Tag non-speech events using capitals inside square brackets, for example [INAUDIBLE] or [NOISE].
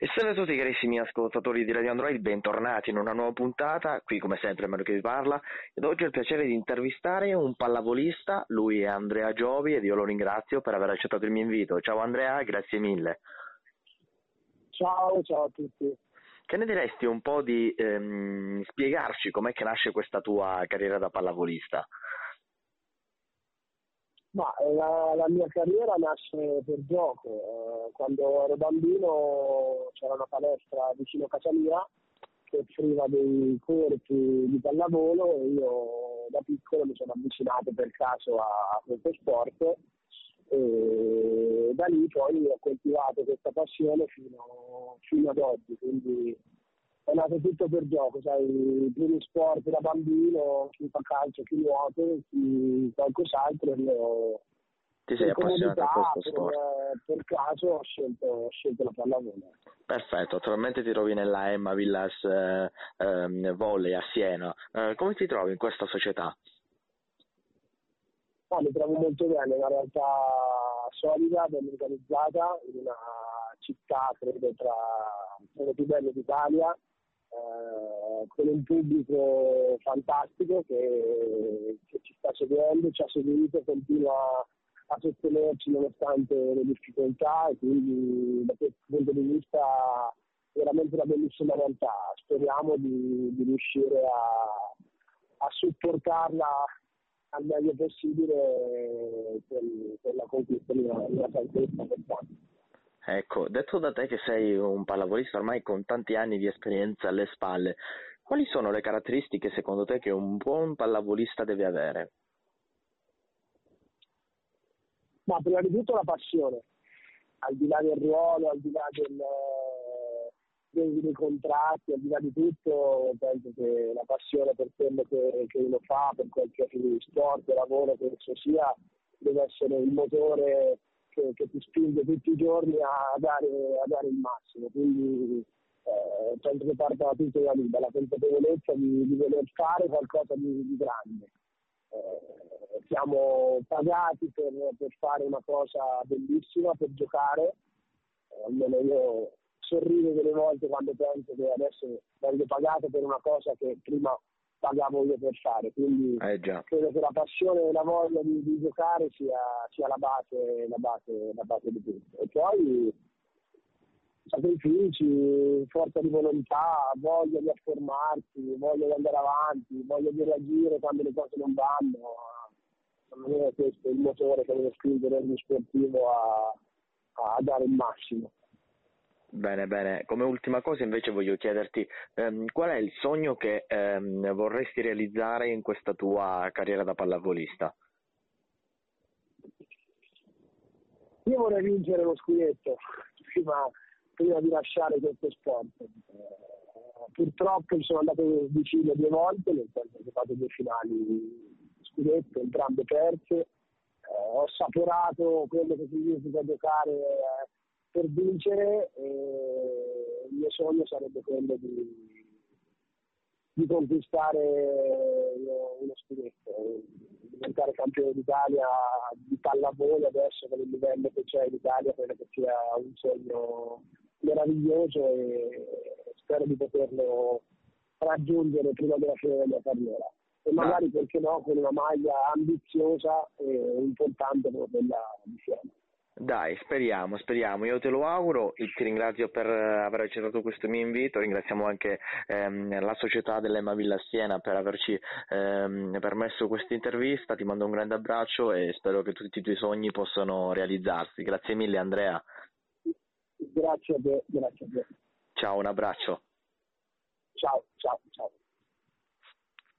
E salve a tutti carissimi ascoltatori di Radio Android, bentornati in una nuova puntata, qui come sempre Mario che vi parla, ed oggi ho il piacere di intervistare un pallavolista, lui è Andrea Giovi ed io lo ringrazio per aver accettato il mio invito. Ciao Andrea, grazie mille. Ciao, ciao a tutti. Che ne diresti un po' di ehm, spiegarci com'è che nasce questa tua carriera da pallavolista? Ma eh, la, la, mia carriera nasce per gioco. Quando ero bambino c'era una palestra vicino a casa mia che offriva dei corsi di pallavolo e io da piccolo mi sono avvicinato per caso a questo sport e da lì poi ho coltivato questa passione fino, fino ad oggi. Quindi è nato tutto per gioco, sai, i primi sport da bambino, chi fa calcio, chi nuota, chi qualcos'altro, io ti sei appassionato a questo per, sport? Per caso ho scelto, ho scelto la pallavolo. Perfetto, attualmente ti trovi nella Emma Villas eh, eh, Volley a Siena. Eh, come ti trovi in questa società? No, mi trovo molto bene, è una realtà solida, ben organizzata, in una città credo tra le più belle d'Italia, eh, con un pubblico fantastico che, che, ci sta seguendo, ci ha seguito, continua a sostenerci nonostante le difficoltà e quindi da questo punto di vista veramente una bellissima realtà. Speriamo di, di riuscire a, a supportarla al meglio possibile per, per la conquista di una, una salvezza importante. Ecco, detto da te che sei un pallavolista ormai con tanti anni di esperienza alle spalle, quali sono le caratteristiche secondo te che un buon pallavolista deve avere? Ma prima di tutto la passione, al di là del ruolo, al di là del, dei, dei, contratti, al di là di tutto, penso che la passione per quello che, che uno fa, per qualsiasi sport, lavoro che esso sia, deve essere il motore che, che ti spinge tutti i giorni a dare, a dare il massimo. Quindi eh, penso che parta da tutto da lì, dalla consapevolezza di, di voler fare qualcosa di, di grande. Eh, siamo pagati per, per, fare una cosa bellissima, per giocare, eh, almeno io sorrido delle volte quando penso che adesso vengo pagato per una cosa che prima pagavo io per fare, quindi eh credo che la passione e la voglia di, di giocare sia, sia la, base, la, base, la base di tutto. E poi sacrifici, forza di volontà, voglia di affermarsi, voglia di andare avanti, voglia di reagire quando le cose non vanno. Secondo me questo è il motore che deve spingere ogni sportivo a, a dare il massimo. Bene, bene. Come ultima cosa invece voglio chiederti ehm, qual è il sogno che ehm, vorresti realizzare in questa tua carriera da pallavolista? Io vorrei vincere lo scudetto [LAUGHS] prima, prima di lasciare questo sport. Eh, purtroppo mi sono andato vicino due volte, nel senso che ho fatto due finali scudetto, entrambe perse. Eh, ho saporato quello che significa giocare eh, per vincere eh, il mio sogno sarebbe quello di, di conquistare uno scudetto, diventare campione d'Italia di pallavolo adesso con il livello che c'è in Italia credo che sia un sogno meraviglioso e spero di poterlo raggiungere prima della fine della mia carriera e magari perché no con una maglia ambiziosa e importante come quella di Siena. Dai, speriamo, speriamo. Io te lo auguro, ti ringrazio per aver accettato questo mio invito, ringraziamo anche ehm, la società dell'Emma Villa Siena per averci ehm, permesso questa intervista, ti mando un grande abbraccio e spero che tutti i tuoi sogni possano realizzarsi. Grazie mille Andrea. Grazie a te, grazie a te. Ciao, un abbraccio. Ciao, ciao, ciao.